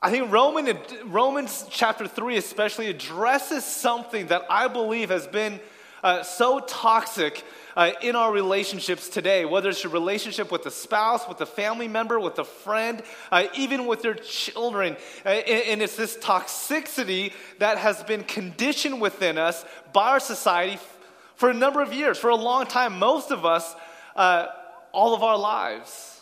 I think Roman, Romans chapter 3 especially addresses something that I believe has been uh, so toxic uh, in our relationships today, whether it's your relationship with a spouse, with a family member, with a friend, uh, even with your children. Uh, and, it's this toxicity that has been conditioned within us by our society for a number of years, for a long time, most of us, uh, all of our lives.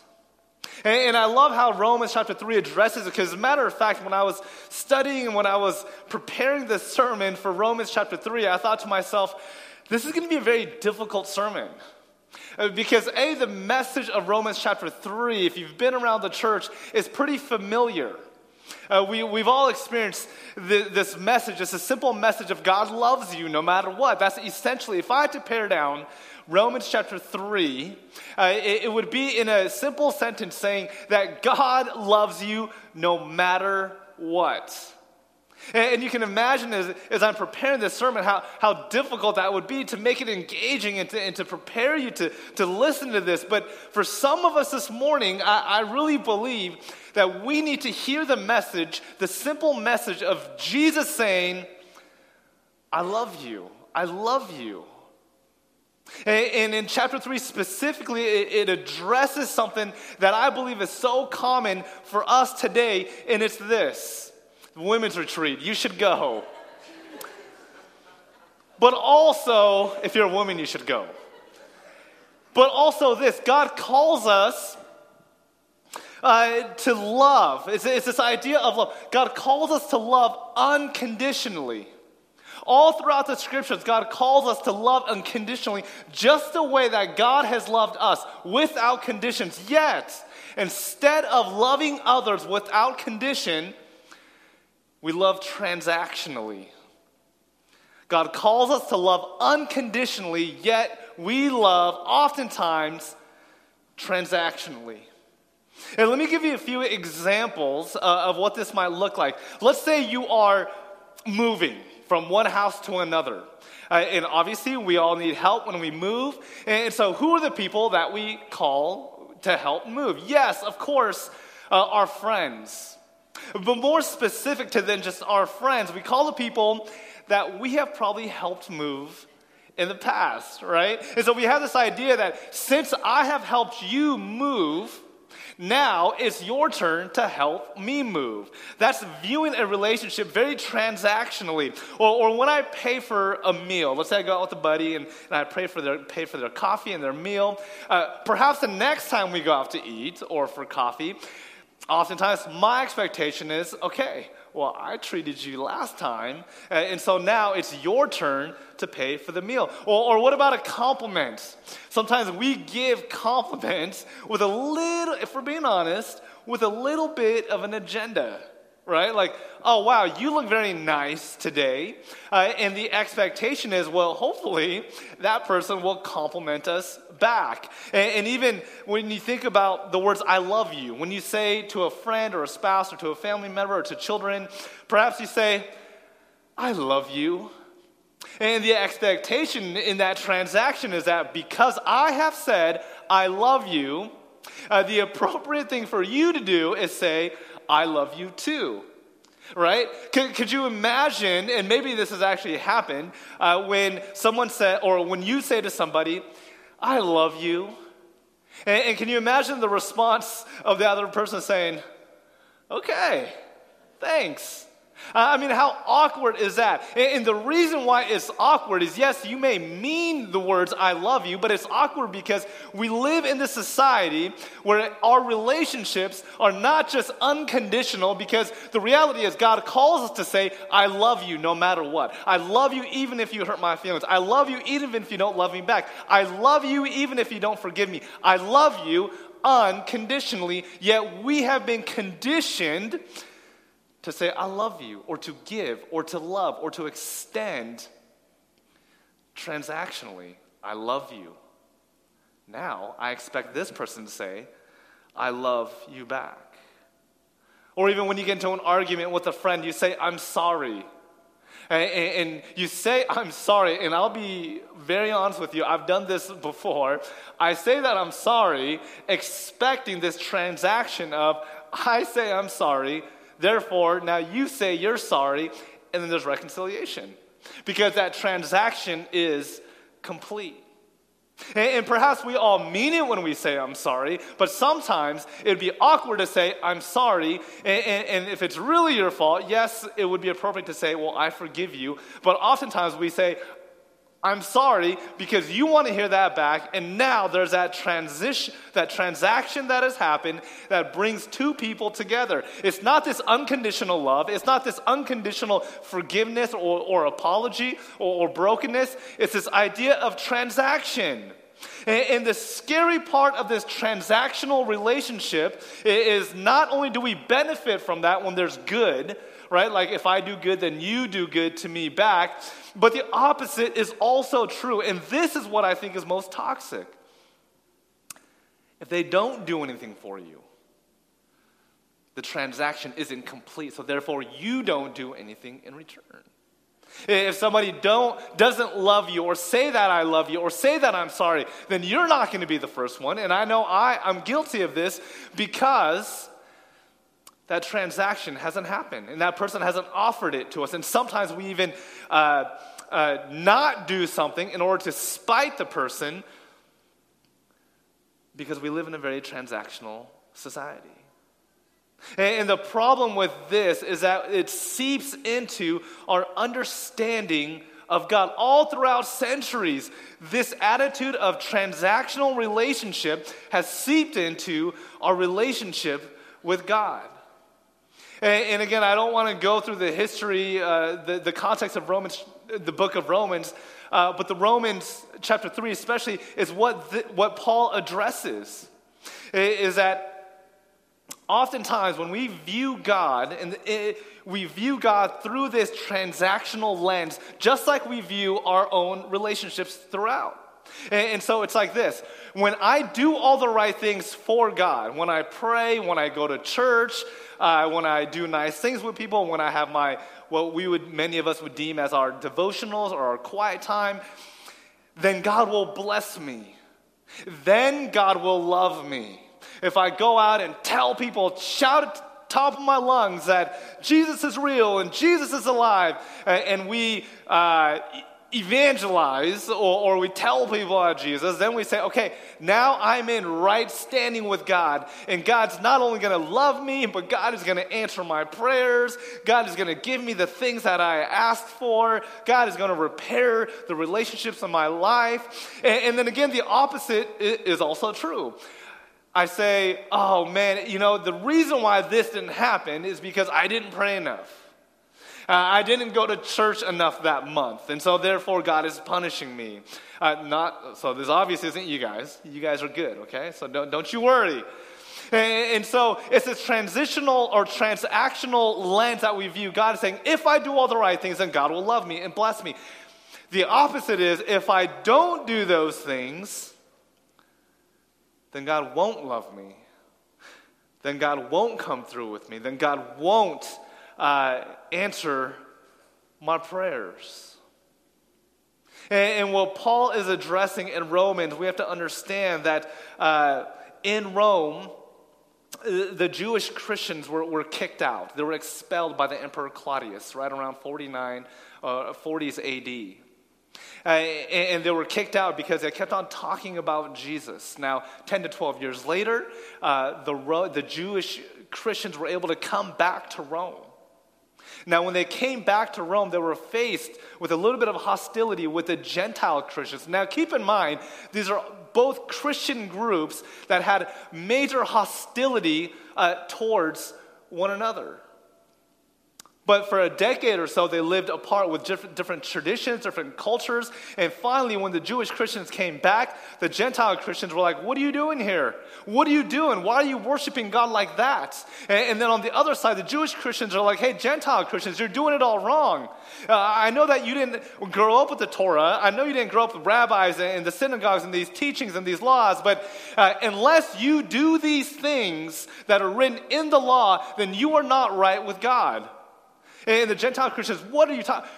And, I love how Romans chapter 3 addresses it because, as a matter of fact, when I was studying and when I was preparing this sermon for Romans chapter 3, I thought to myself, this is going to be a very difficult sermon. Uh, because, A, the message of Romans chapter 3, if you've been around the church, is pretty familiar. Uh, we, we've all experienced the, this message. It's a simple message of God loves you no matter what. That's essentially, if I had to pare down Romans chapter 3, uh, it, it would be in a simple sentence saying that God loves you no matter what. And, you can imagine as, as I'm preparing this sermon how, how difficult that would be to make it engaging and to, and to prepare you to, to listen to this. But for some of us this morning, I, I really believe that we need to hear the message, the simple message of Jesus saying, I love you. I love you. And in chapter 3 specifically, it addresses something that I believe is so common for us today, and it's this women's retreat. You should go. But also, if you're a woman, you should go. But also, this God calls us uh, to love. It's, it's this idea of love. God calls us to love unconditionally. All throughout the scriptures, God calls us to love unconditionally, just the way that God has loved us without conditions. Yet, instead of loving others without condition, we love transactionally. God calls us to love unconditionally, yet we love oftentimes transactionally. And let me give you a few examples uh, of what this might look like. Let's say you are moving from one house to another. Uh, and obviously, we all need help when we move. And so, who are the people that we call to help move? Yes, of course, uh, our friends. But more specific to than just our friends, we call the people that we have probably helped move in the past, right? And so we have this idea that since I have helped you move, now it's your turn to help me move. That's viewing a relationship very transactionally. Or, or when I pay for a meal, let's say I go out with a buddy and, and I pay for, their, pay for their coffee and their meal. Uh, perhaps the next time we go out to eat or for coffee, oftentimes my expectation is okay, well, I treated you last time, uh, and so now it's your turn to pay for the meal. Or, or what about a compliment? Sometimes we give compliments with a little, if we're being honest, with a little bit of an agenda right? Like, oh, wow, you look very nice today. Uh, and the expectation is, well, hopefully that person will compliment us back. And, and, even when you think about the words, I love you, when you say to a friend or a spouse or to a family member or to children, perhaps you say, I love you. And the expectation in that transaction is that because I have said, I love you, uh, the appropriate thing for you to do is say, I love you too. Right? Could, could you imagine, and maybe this has actually happened, uh, when someone said, or when you say to somebody, I love you. And, and can you imagine the response of the other person saying, Okay, thanks. Uh, I mean, how awkward is that? And the reason why it's awkward is yes, you may mean the words, I love you, but it's awkward because we live in this society where our relationships are not just unconditional, because the reality is God calls us to say, I love you no matter what. I love you even if you hurt my feelings. I love you even if you don't love me back. I love you even if you don't forgive me. I love you unconditionally, yet we have been conditioned to say, I love you, or to give, or to love, or to extend transactionally, I love you. Now, I expect this person to say, I love you back. Or even when you get into an argument with a friend, you say, I'm sorry. And, you say, I'm sorry, and I'll be very honest with you, I've done this before. I say that I'm sorry, expecting this transaction of, I say I'm sorry, Therefore, now you say you're sorry, and then there's reconciliation. Because that transaction is complete. And, and, perhaps we all mean it when we say I'm sorry, but sometimes it'd be awkward to say I'm sorry. And, and, and, if it's really your fault, yes, it would be appropriate to say, Well, I forgive you. But oftentimes we say, I'm sorry because you want to hear that back. And now there's that transition, that transaction that has happened that brings two people together. It's not this unconditional love. It's not this unconditional forgiveness or, or apology or, or brokenness. It's this idea of transaction. And, and the scary part of this transactional relationship is not only do we benefit from that when there's good, right? Like if I do good, then you do good to me back. But the opposite is also true. And this is what I think is most toxic. If they don't do anything for you, the transaction isn't complete. So therefore, you don't do anything in return. If somebody don't, doesn't love you or say that I love you or say that I'm sorry, then you're not going to be the first one. And I know I, I'm guilty of this because that transaction hasn't happened and that person hasn't offered it to us. And sometimes we even uh, uh, not do something in order to spite the person because we live in a very transactional society. And the problem with this is that it seeps into our understanding of God. All throughout centuries, this attitude of transactional relationship has seeped into our relationship with God. And, and again, I don't want to go through the history, uh, the, the context of Romans, the book of Romans, uh, but the Romans chapter 3 especially is what, the, what Paul addresses. Is that oftentimes when we view God, and we view God through this transactional lens, just like we view our own relationships throughout. And, and, so it's like this when I do all the right things for God, when I pray, when I go to church, uh, when I do nice things with people, when I have my, what we would, many of us would deem as our devotionals or our quiet time, then God will bless me. Then God will love me. If I go out and tell people, shout at top of my lungs that Jesus is real and Jesus is alive, and we uh, evangelize or, or, we tell people about Jesus, then we say, okay, now I'm in right standing with God. And God's not only going to love me, but God is going to answer my prayers. God is going to give me the things that I asked for. God is going to repair the relationships in my life. And, and then again, the opposite is also true. I say, oh man, you know, the reason why this didn't happen is because I didn't pray enough. Uh, I didn't go to church enough that month, and so therefore God is punishing me. Uh, not so. This obviously isn't you guys. You guys are good, okay? So don't don't you worry. And, so it's this transitional or transactional lens that we view God is saying, if I do all the right things, then God will love me and bless me. The opposite is if I don't do those things, then God won't love me. Then God won't come through with me. Then God won't uh, answer my prayers. And, and, what Paul is addressing in Romans, we have to understand that uh, in Rome, the Jewish Christians were, were kicked out. They were expelled by the Emperor Claudius right around 49, uh, 40s AD. Uh, and they were kicked out because they kept on talking about Jesus. Now, 10 to 12 years later, uh, the, the Jewish Christians were able to come back to Rome. Now, when they came back to Rome, they were faced with a little bit of hostility with the Gentile Christians. Now, keep in mind, these are both Christian groups that had major hostility uh, towards one another. But for a decade or so, they lived apart with different, different traditions, different cultures. And finally, when the Jewish Christians came back, the Gentile Christians were like, What are you doing here? What are you doing? Why are you worshiping God like that? And, and then on the other side, the Jewish Christians are like, Hey, Gentile Christians, you're doing it all wrong. Uh, I know that you didn't grow up with the Torah. I know you didn't grow up with rabbis and the synagogues and these teachings and these laws. But uh, unless you do these things that are written in the law, then you are not right with God. And the Gentile Christians, what are you talking?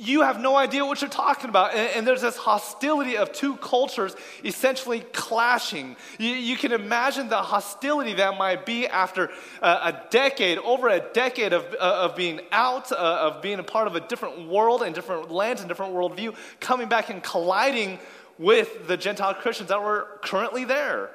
you have no idea what you're talking about. And, and there's this hostility of two cultures essentially clashing. You, you, can imagine the hostility that might be after a decade, over a decade of, uh, of being out, uh, of being a part of a different world and different lands and different worldview, coming back and colliding with the Gentile Christians that were currently there.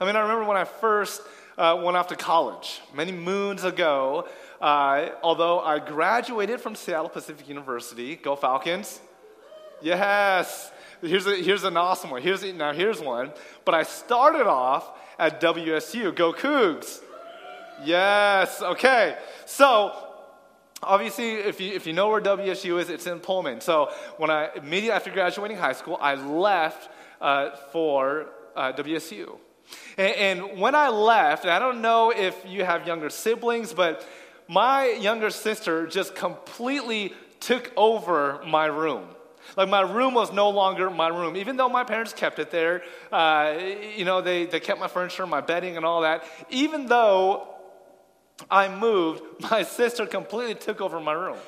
I mean, I remember when I first uh, went off to college many moons ago. Uh, although I graduated from Seattle Pacific University, go Falcons. Yes. Here's, a, here's an awesome one. Here's, now, here's one. But I started off at WSU, go Cougs. Yes. Okay. So, obviously, if you, if you know where WSU is, it's in Pullman. So, when I immediately after graduating high school, I left uh, for uh, WSU. And, and when I left, I don't know if you have younger siblings, but my younger sister just completely took over my room. Like my room was no longer my room, even though my parents kept it there. Uh, you know, they, they kept my furniture, my bedding, and all that. Even though I moved, my sister completely took over my room,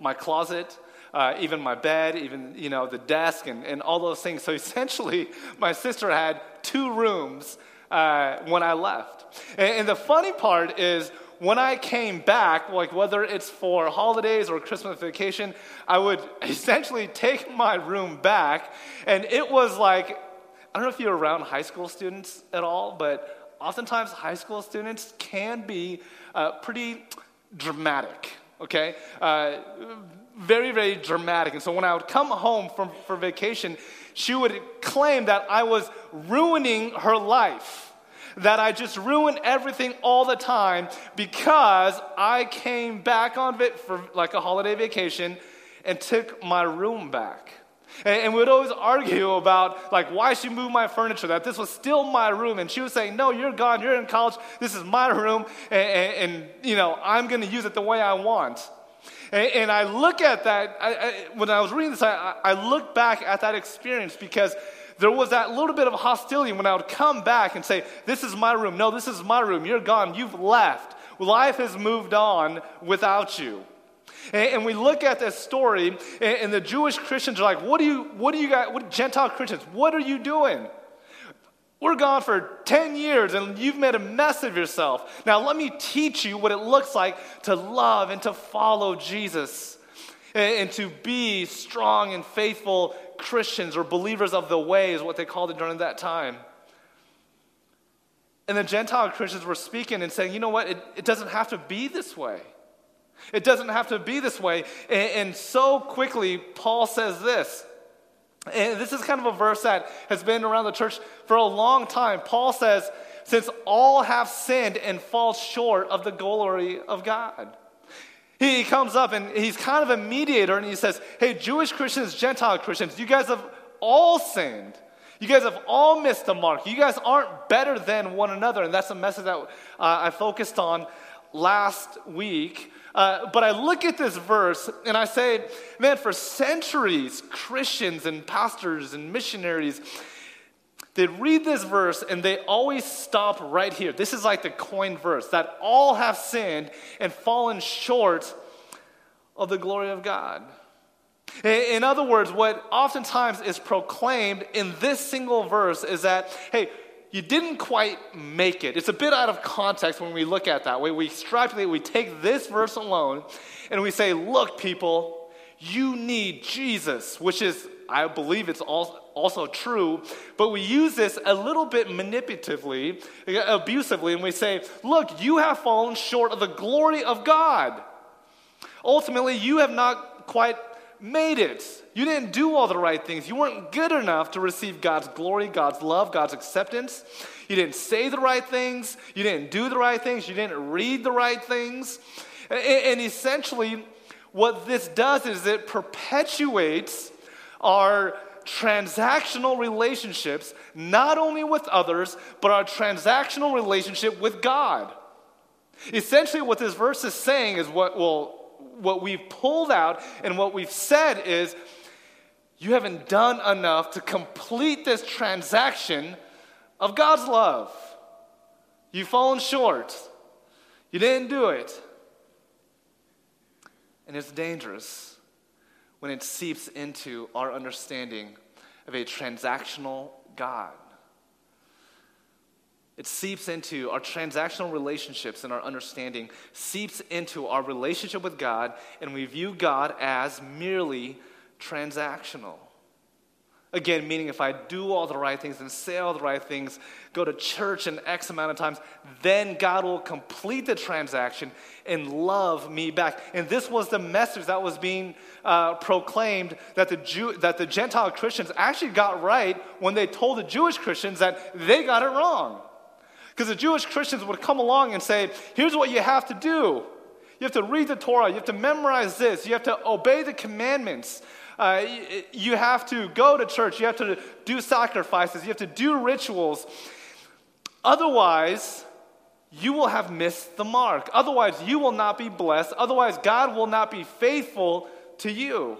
my closet, uh, even my bed, even you know the desk, and, and all those things. So essentially, my sister had two rooms uh, when I left. And, and the funny part is when I came back, like whether it's for holidays or Christmas vacation, I would essentially take my room back. And it was like, I don't know if you're around high school students at all, but oftentimes high school students can be uh, pretty dramatic, okay? Uh, very, very dramatic. And so when I would come home from, for vacation, she would claim that I was ruining her life that I just ruin everything all the time because I came back on it for like a holiday vacation and took my room back. And, and we'd always argue about like why she moved my furniture, that this was still my room. And she was saying, no, you're gone, you're in college, this is my room, and, and, and you know, I'm gonna use it the way I want. And, and I look at that, I, I, when I was reading this, I, I look back at that experience because there was that little bit of hostility when I would come back and say, This is my room. No, this is my room. You're gone. You've left. Life has moved on without you. And, we look at this story, and, the Jewish Christians are like, What do you, what do you got, what, Gentile Christians, what are you doing? We're gone for 10 years and you've made a mess of yourself. Now, let me teach you what it looks like to love and to follow Jesus and to be strong and faithful Christians or believers of the way, is what they called it during that time. And the Gentile Christians were speaking and saying, you know what, it, it doesn't have to be this way. It doesn't have to be this way. And, and so quickly, Paul says this. And this is kind of a verse that has been around the church for a long time. Paul says, since all have sinned and fall short of the glory of God. He comes up and he's kind of a mediator and he says, Hey, Jewish Christians, Gentile Christians, you guys have all sinned. You guys have all missed the mark. You guys aren't better than one another. And that's a message that uh, I focused on last week. Uh, but I look at this verse and I say, man, for centuries, Christians and pastors and missionaries, they read this verse and they always stop right here. This is like the coin verse that all have sinned and fallen short of the glory of God. In other words, what oftentimes is proclaimed in this single verse is that, hey, you didn't quite make it. It's a bit out of context when we look at that. We, we extrapolate, we take this verse alone, and we say, look, people, you need Jesus, which is, I believe it's also true, but we use this a little bit manipulatively, abusively, and we say, Look, you have fallen short of the glory of God. Ultimately, you have not quite made it. You didn't do all the right things. You weren't good enough to receive God's glory, God's love, God's acceptance. You didn't say the right things. You didn't do the right things. You didn't read the right things. And essentially, what this does is it perpetuates our transactional relationships, not only with others, but our transactional relationship with God. Essentially, what this verse is saying is what, well, what we've pulled out and what we've said is you haven't done enough to complete this transaction of God's love. You've fallen short. You didn't do it. And it's dangerous when it seeps into our understanding of a transactional God. It seeps into our transactional relationships and our understanding, seeps into our relationship with God, and we view God as merely transactional. Again, meaning if I do all the right things and say all the right things, go to church an X amount of times, then God will complete the transaction and love me back. And this was the message that was being uh, proclaimed that the, Jew, that the Gentile Christians actually got right when they told the Jewish Christians that they got it wrong. Because the Jewish Christians would come along and say, here's what you have to do. You have to read the Torah. You have to memorize this. You have to obey the commandments. Uh, you have to go to church. You have to do sacrifices. You have to do rituals. Otherwise, you will have missed the mark. Otherwise, you will not be blessed. Otherwise, God will not be faithful to you.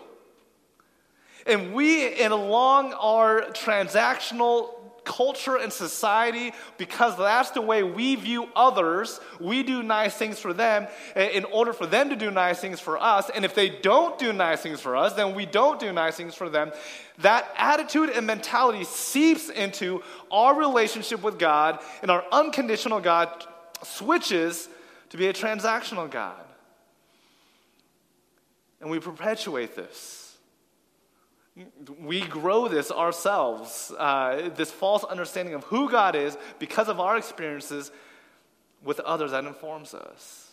And we, along our transactional culture and society, because that's the way we view others, we do nice things for them eh, in order for them to do nice things for us. And if they don't do nice things for us, then we don't do nice things for them. That attitude and mentality seeps into our relationship with God, and our unconditional God switches to be a transactional God. And we perpetuate this. We grow this ourselves, uh, this false understanding of who God is because of our experiences with others that informs us.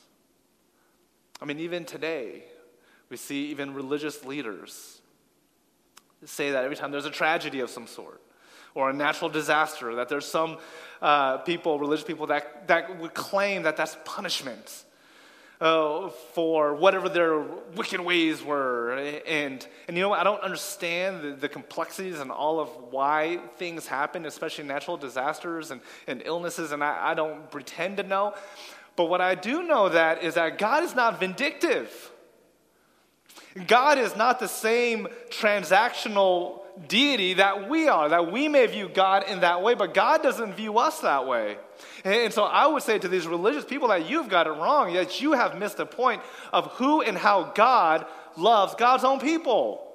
I mean, even today, we see even religious leaders say that every time there's a tragedy of some sort or a natural disaster, that there's some uh, people, religious people, that, that would claim that that's punishment uh, for whatever their wicked ways were. And, and you know? I don't understand the, the, complexities and all of why things happen, especially natural disasters and, and illnesses, and I, I don't pretend to know. But what I do know that is that God is not vindictive. God is not the same transactional deity that we are, that we may view God in that way, but God doesn't view us that way. And so I would say to these religious people that you've got it wrong, that you have missed the point of who and how God loves God's own people.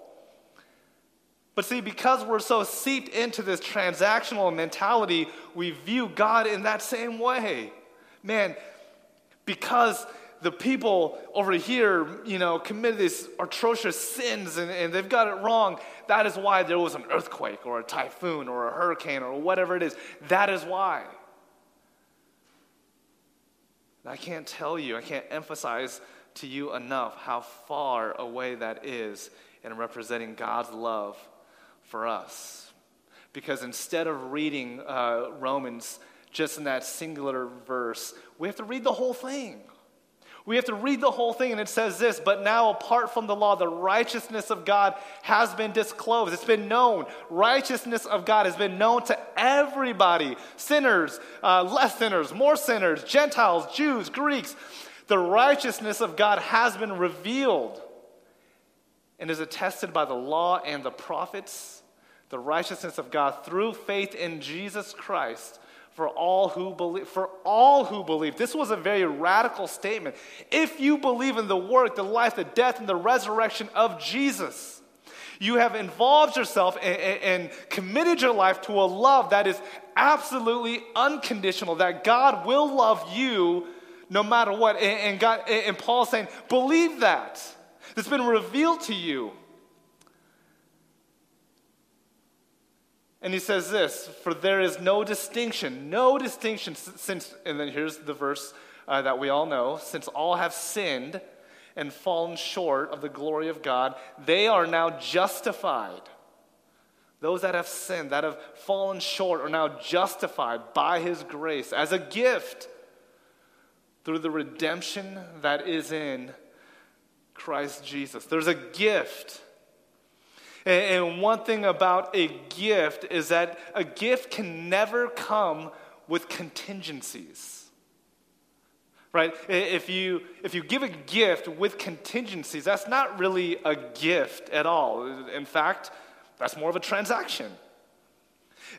But see, because we're so seeped into this transactional mentality, we view God in that same way. Man, because the people over here, you know, committed these atrocious sins and, and they've got it wrong. That is why there was an earthquake or a typhoon or a hurricane or whatever it is. That is why. I can't tell you, I can't emphasize to you enough how far away that is in representing God's love for us. Because instead of reading uh, Romans just in that singular verse, we have to read the whole thing. We have to read the whole thing, and it says this But now, apart from the law, the righteousness of God has been disclosed. It's been known. Righteousness of God has been known to everybody sinners, uh, less sinners, more sinners, Gentiles, Jews, Greeks. The righteousness of God has been revealed and is attested by the law and the prophets. The righteousness of God through faith in Jesus Christ for all who believe for all who believe. This was a very radical statement. If you believe in the work the life the death and the resurrection of jesus you have involved yourself and, and, committed your life to a love that is absolutely unconditional that god will love you no matter what. And, and god and paul's saying believe that. It's been revealed to you And he says this For there is no distinction, no distinction, since, and then here's the verse uh, that we all know since all have sinned and fallen short of the glory of God, they are now justified. Those that have sinned, that have fallen short, are now justified by his grace as a gift through the redemption that is in Christ Jesus. There's a gift and one thing about a gift is that a gift can never come with contingencies. Right? If you, if you give a gift with contingencies, that's not really a gift at all. In fact, that's more of a transaction.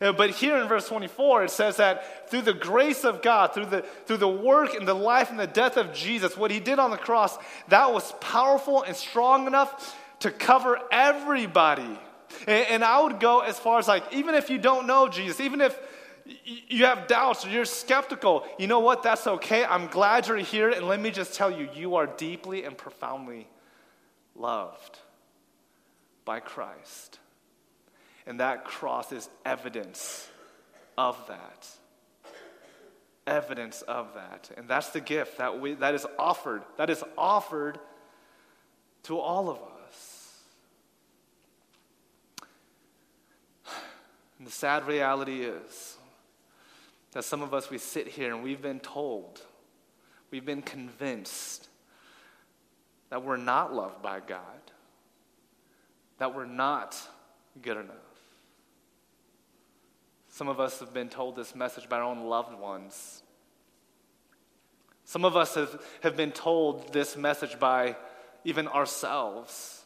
Uh, But here in verse 24, it says that through the grace of God, through the, through the work and the life and the death of Jesus, what he did on the cross, that was powerful and strong enough to cover everybody. And, and I would go as far as like, even if you don't know Jesus, even if you have doubts or you're skeptical, you know what? That's okay. I'm glad you're here. And let me just tell you, you are deeply and profoundly loved by Christ. And that cross is evidence of that. Evidence of that. And that's the gift that, we, that is offered. That is offered to all of us. And the sad reality is that some of us, we sit here and we've been told, we've been convinced that we're not loved by God, that we're not good enough. Some of us have been told this message by our own loved ones. Some of us have, have been told this message by even ourselves.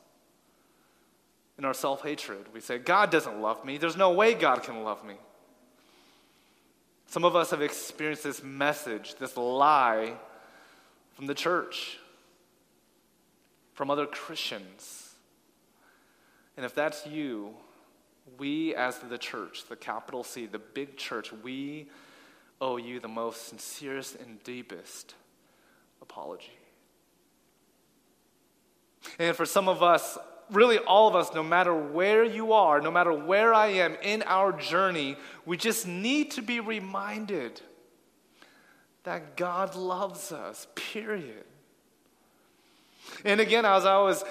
In our self hatred, we say, God doesn't love me. There's no way God can love me. Some of us have experienced this message, this lie from the church, from other Christians. And if that's you, we as the church, the capital C, the big church, we owe you the most sincerest and deepest apology. And for some of us, really all of us, no matter where you are, no matter where I am in our journey, we just need to be reminded that God loves us, period. And again, as I was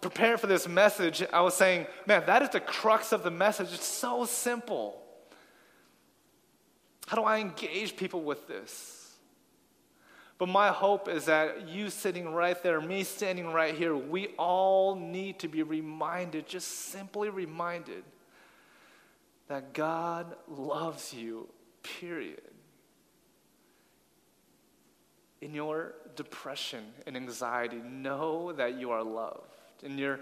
preparing for this message, I was saying, man, that is the crux of the message. It's so simple. How do I engage people with this? But my hope is that you sitting right there, me standing right here, we all need to be reminded, just simply reminded, that God loves you, period. In your depression and anxiety, know that you are loved. In your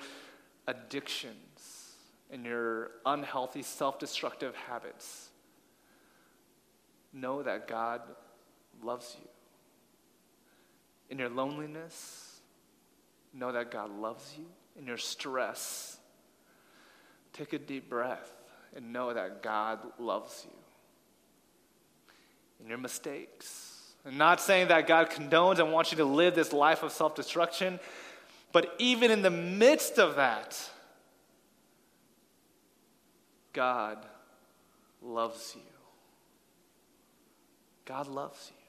addictions, in your unhealthy, self destructive habits, know that God loves you. In your loneliness, know that God loves you. In your stress, take a deep breath and know that God loves you. In your mistakes, I'm not saying that God condones and wants you to live this life of self destruction, but even in the midst of that, God loves you. God loves you.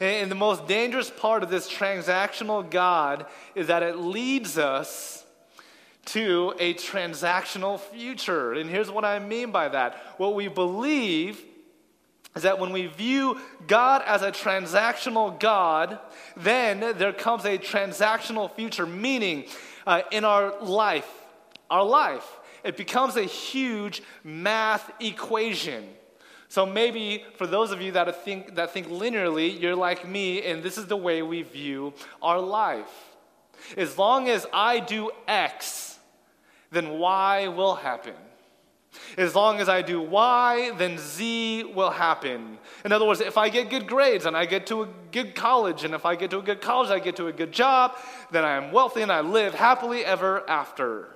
And the most dangerous part of this transactional God is that it leads us to a transactional future. And here's what I mean by that. What we believe is that when we view God as a transactional God, then there comes a transactional future, meaning uh, in our life, our life, it becomes a huge math equation. So maybe for those of you that think, that think linearly, you're like me, and this is the way we view our life. As long as I do X, then Y will happen. As long as I do Y, then Z will happen. In other words, if I get good grades and I get to a good college, and if I get to a good college, I get to a good job, then I am wealthy and I live happily ever after.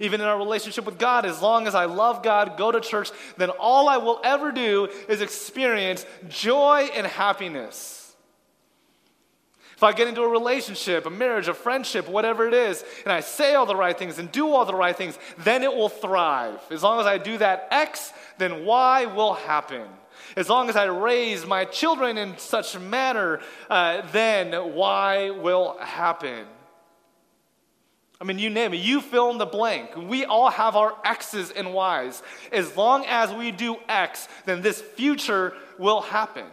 Even in our relationship with God, as long as I love God, go to church, then all I will ever do is experience joy and happiness. If I get into a relationship, a marriage, a friendship, whatever it is, and I say all the right things and do all the right things, then it will thrive. As long as I do that X, then Y will happen. As long as I raise my children in such manner, uh, then Y will happen. I mean, you name it. You fill in the blank. We all have our X's and Y's. As long as we do X, then this future will happen.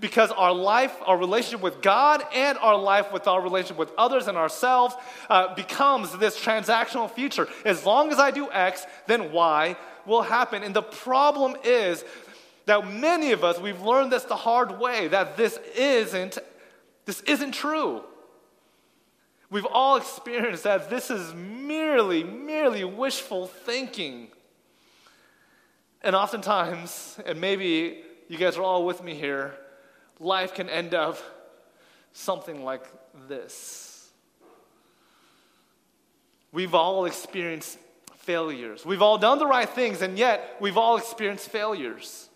Because our life, our relationship with God, and our life with our relationship with others and ourselves uh, becomes this transactional future. As long as I do X, then Y will happen. And the problem is that many of us, we've learned this the hard way, that this isn't, this isn't true. We've all experienced that this is merely, merely wishful thinking. And oftentimes, and maybe you guys are all with me here, life can end up something like this. We've all experienced failures. We've all done the right things, and yet we've all experienced failures.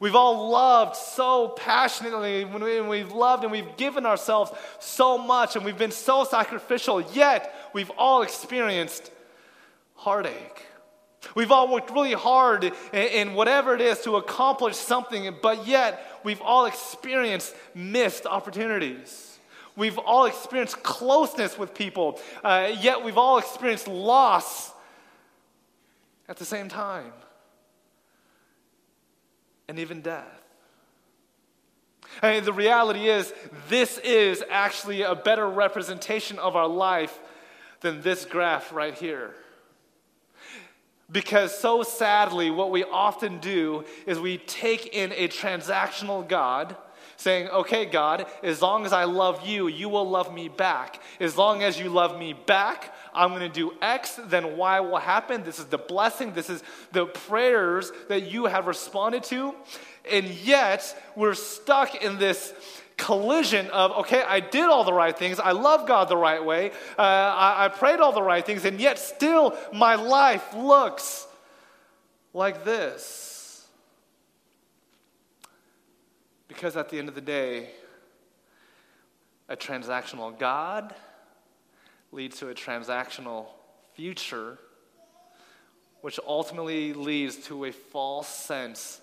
We've all loved so passionately when we've loved and we've given ourselves so much and we've been so sacrificial, yet we've all experienced heartache. We've all worked really hard in, whatever it is to accomplish something, but yet we've all experienced missed opportunities. We've all experienced closeness with people, uh, yet we've all experienced loss at the same time, and even death. I mean, the reality is, this is actually a better representation of our life than this graph right here. Because so sadly, what we often do is we take in a transactional God, saying, Okay, God, as long as I love you, you will love me back. As long as you love me back, I'm going to do X, then Y will happen. This is the blessing, this is the prayers that you have responded to. And yet, we're stuck in this collision of, okay, I did all the right things, I love God the right way, uh, I, I prayed all the right things, and yet still my life looks like this. Because at the end of the day, a transactional God leads to a transactional future, which ultimately leads to a false sense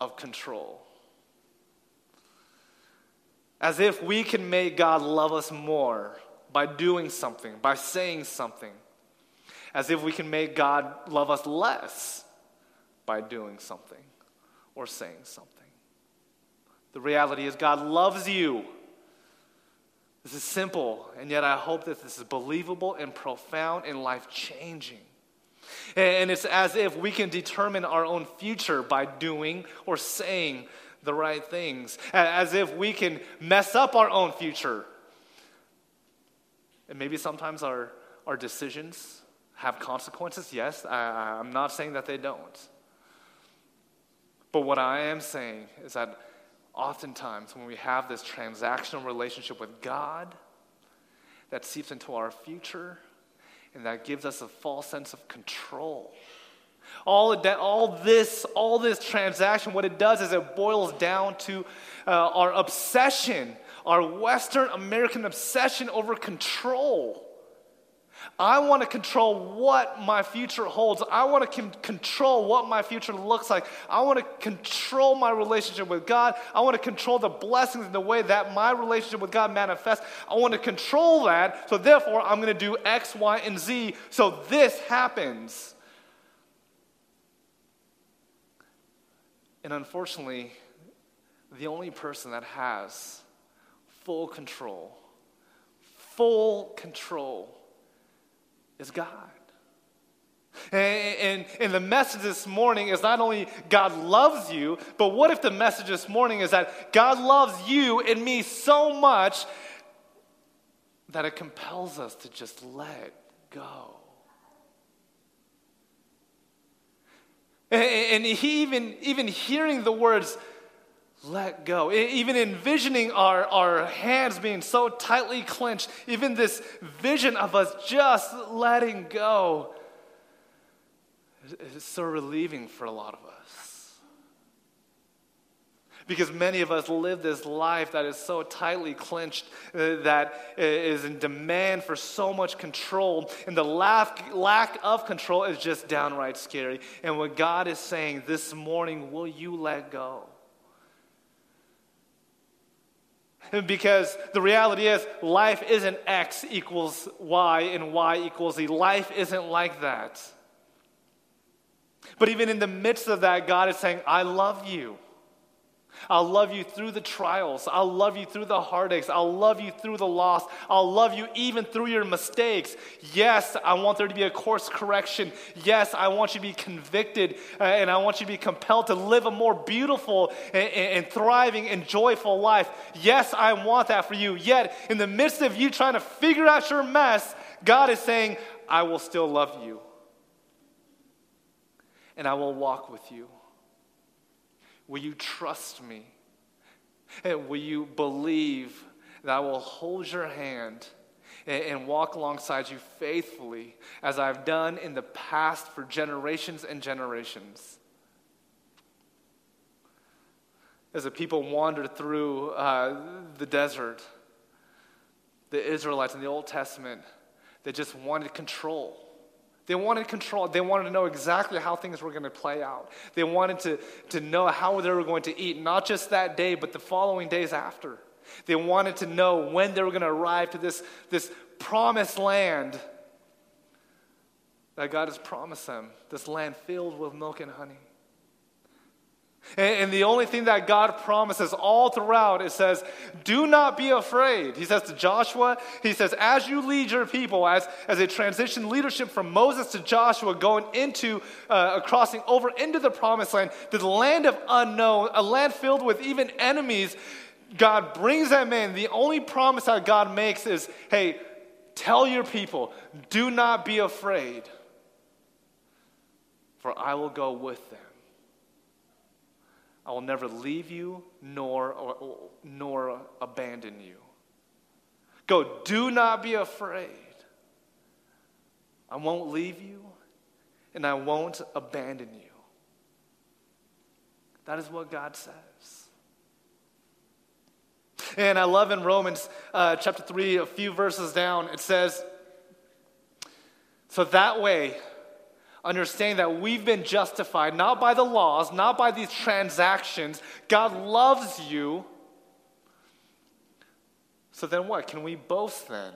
of control as if we can make God love us more by doing something, by saying something, as if we can make God love us less by doing something or saying something. The reality is, God loves you. This is simple, and yet I hope that this is believable and profound and life changing. And it's as if we can determine our own future by doing or saying the right things, as if we can mess up our own future. And maybe sometimes our, our decisions have consequences. Yes, I, I'm not saying that they don't. But what I am saying is that oftentimes when we have this transactional relationship with God that seeps into our future and that gives us a false sense of control all, that, all this, all this transaction, what it does is it boils down to uh, our obsession, our Western American obsession over control. I want to control what my future holds. I want to con- control what my future looks like. I want to control my relationship with God. I want to control the blessings in the way that my relationship with God manifests. I want to control that. So, therefore, I'm going to do X, Y, and Z so this happens. And unfortunately, the only person that has full control, full control, is God. And, and, and, the message this morning is not only God loves you, but what if the message this morning is that God loves you and me so much that it compels us to just let go? And he even, even hearing the words, let go, even envisioning our, our hands being so tightly clenched, even this vision of us just letting go is so relieving for a lot of us. Because many of us live this life that is so tightly clenched, uh, that is in demand for so much control. And the lack, lack of control is just downright scary. And what God is saying this morning, will you let go? Because the reality is, life isn't X equals Y and Y equals Z. Life isn't like that. But even in the midst of that, God is saying, I love you. I'll love you through the trials. I'll love you through the heartaches. I'll love you through the loss. I'll love you even through your mistakes. Yes, I want there to be a course correction. Yes, I want you to be convicted uh, and I want you to be compelled to live a more beautiful and, and thriving and joyful life. Yes, I want that for you. Yet, in the midst of you trying to figure out your mess, God is saying, I will still love you. and I will walk with you? Will you trust me? And will you believe that I will hold your hand and, and walk alongside you faithfully as I've done in the past for generations and generations? As the people wandered through uh, the desert, the Israelites in the Old Testament, they just wanted control. They wanted control. They wanted to know exactly how things were going to play out. They wanted to, to know how they were going to eat, not just that day, but the following days after. They wanted to know when they were going to arrive to this, this promised land that God has promised them, this land filled with milk and honey. And, the only thing that God promises all throughout, it says, do not be afraid. He says to Joshua, he says, as you lead your people, as, as a transition leadership from Moses to Joshua, going into, uh, crossing over into the promised land, the land of unknown, a land filled with even enemies, God brings them in. The only promise that God makes is, hey, tell your people, do not be afraid, for I will go with them. I will never leave you nor, or, nor abandon you. Go, do not be afraid. I won't leave you and I won't abandon you. That is what God says. And I love in Romans uh, chapter 3, a few verses down, it says, So that way, understanding that we've been justified not by the laws, not by these transactions. God loves you. So then what? Can we boast then?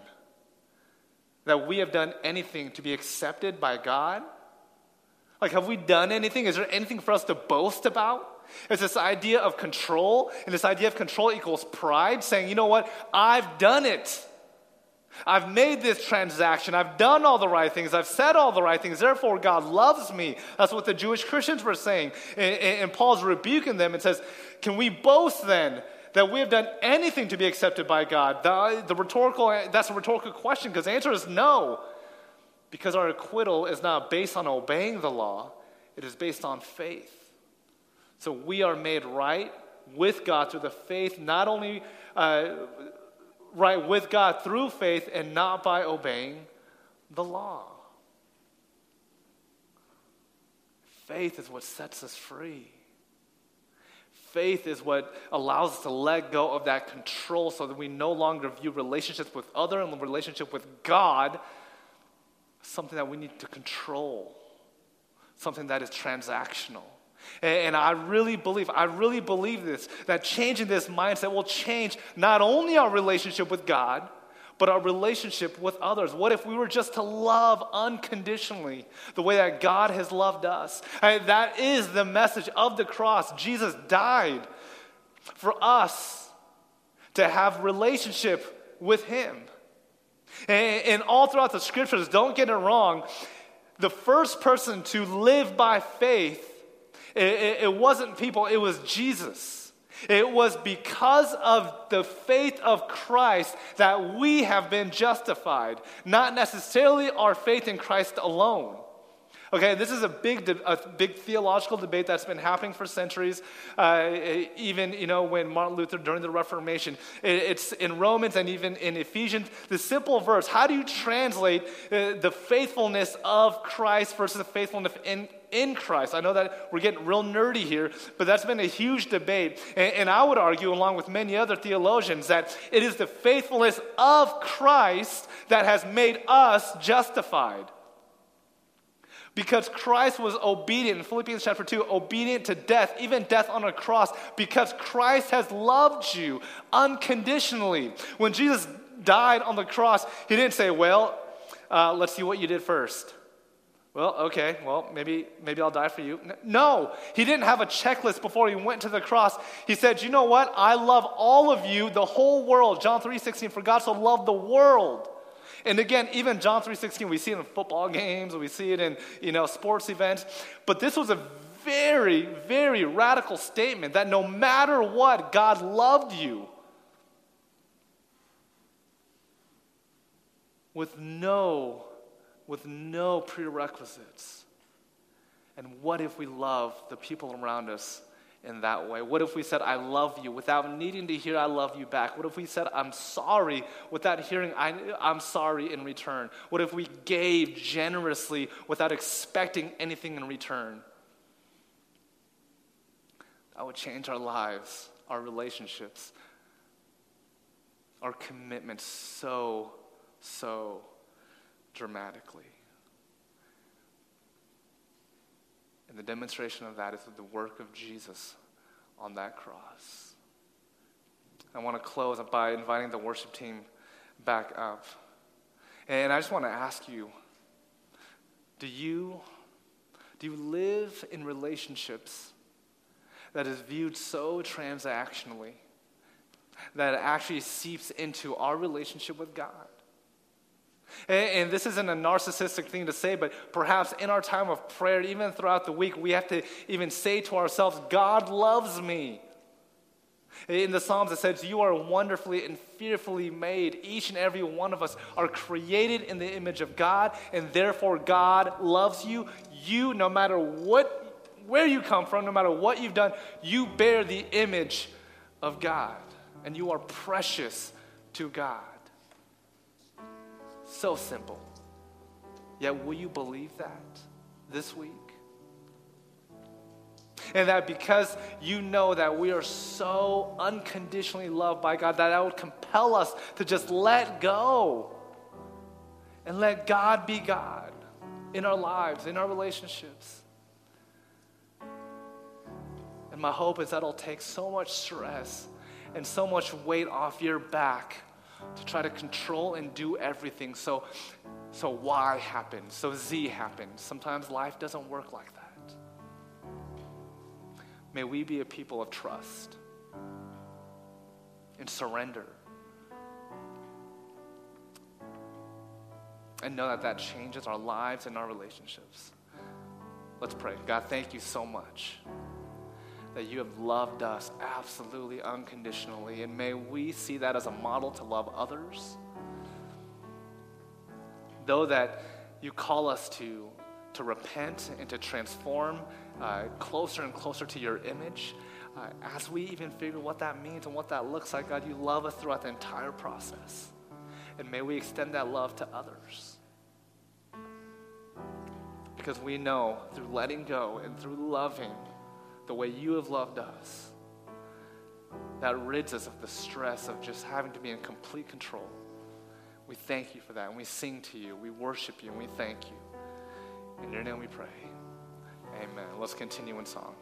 That we have done anything to be accepted by God? Like, have we done anything? Is there anything for us to boast about? It's this idea of control, and this idea of control equals pride, saying, you know what? I've done it. I've made this transaction. I've done all the right things. I've said all the right things. Therefore, God loves me. That's what the Jewish Christians were saying. And, and, Paul's rebuking them and says, Can we boast then that we have done anything to be accepted by God? The, the rhetorical, that's a rhetorical question because the answer is no. Because our acquittal is not based on obeying the law, it is based on faith. So we are made right with God through the faith, not only. Uh, right with God through faith and not by obeying the law. Faith is what sets us free. Faith is what allows us to let go of that control so that we no longer view relationships with other and relationship with God something that we need to control, something that is transactional. And I really believe, I really believe this, that changing this mindset will change not only our relationship with God, but our relationship with others. What if we were just to love unconditionally the way that God has loved us? That is the message of the cross. Jesus died for us to have relationship with him. And, and all throughout the scriptures, don't get it wrong, the first person to live by faith it, it, wasn't people, it was Jesus. It was because of the faith of Christ that we have been justified, not necessarily our faith in Christ alone. Okay, this is a big, a big theological debate that's been happening for centuries. Uh, even, you know, when Martin Luther, during the Reformation, it's in Romans and even in Ephesians, the simple verse, how do you translate uh, the faithfulness of Christ versus the faithfulness in, in Christ? I know that we're getting real nerdy here, but that's been a huge debate. And, and I would argue, along with many other theologians, that it is the faithfulness of Christ that has made us justified. Because Christ was obedient, in Philippians chapter 2, obedient to death, even death on a cross, because Christ has loved you unconditionally. When Jesus died on the cross, he didn't say, Well, uh, let's see what you did first. Well, okay, well, maybe, maybe I'll die for you. No, he didn't have a checklist before he went to the cross. He said, You know what? I love all of you, the whole world. John 3 16, for God so loved the world and again, even John 3.16, we see it in football games, we see it in, you know, sports events. But this was a very, very radical statement that no matter what, God loved you. With no, with no prerequisites. And what if we love the people around us in that way? What if we said, I love you without needing to hear, I love you back? What if we said, I'm sorry without hearing, I, I'm sorry in return? What if we gave generously without expecting anything in return? That would change our lives, our relationships, our commitment so, so dramatically. And the demonstration of that is the work of Jesus on that cross. I want to close by inviting the worship team back up. And I just want to ask you do you, do you live in relationships that is viewed so transactionally that it actually seeps into our relationship with God? Eh, and, this isn't a narcissistic thing to say, but perhaps in our time of prayer, even throughout the week, we have to even say to ourselves, God loves me. Eh, in the Psalms, it says, You are wonderfully and fearfully made. Each and every one of us are created in the image of God, and therefore God loves you. You, no matter what, where you come from, no matter what you've done, you bear the image of God, and you are precious to God. So simple. Yet, will you believe that this week? And that because you know that we are so unconditionally loved by God, that that would compel us to just let go and let God be God in our lives, in our relationships. And my hope is that it'll take so much stress and so much weight off your back to try to control and do everything. So, so Y happens, so Z happens. Sometimes life doesn't work like that. May we be a people of trust and surrender. And know that that changes our lives and our relationships. Let's pray. God, thank you so much that you have loved us absolutely unconditionally. And may we see that as a model to love others. Though that you call us to, to repent and to transform uh, closer and closer to your image, uh, as we even figure what that means and what that looks like, God, you love us throughout the entire process. And may we extend that love to others. Because we know through letting go and through loving, the way you have loved us, that rids us of the stress of just having to be in complete control. We thank you for that, and we sing to you, we worship you, and we thank you. In your name we pray. Amen. Let's continue in song.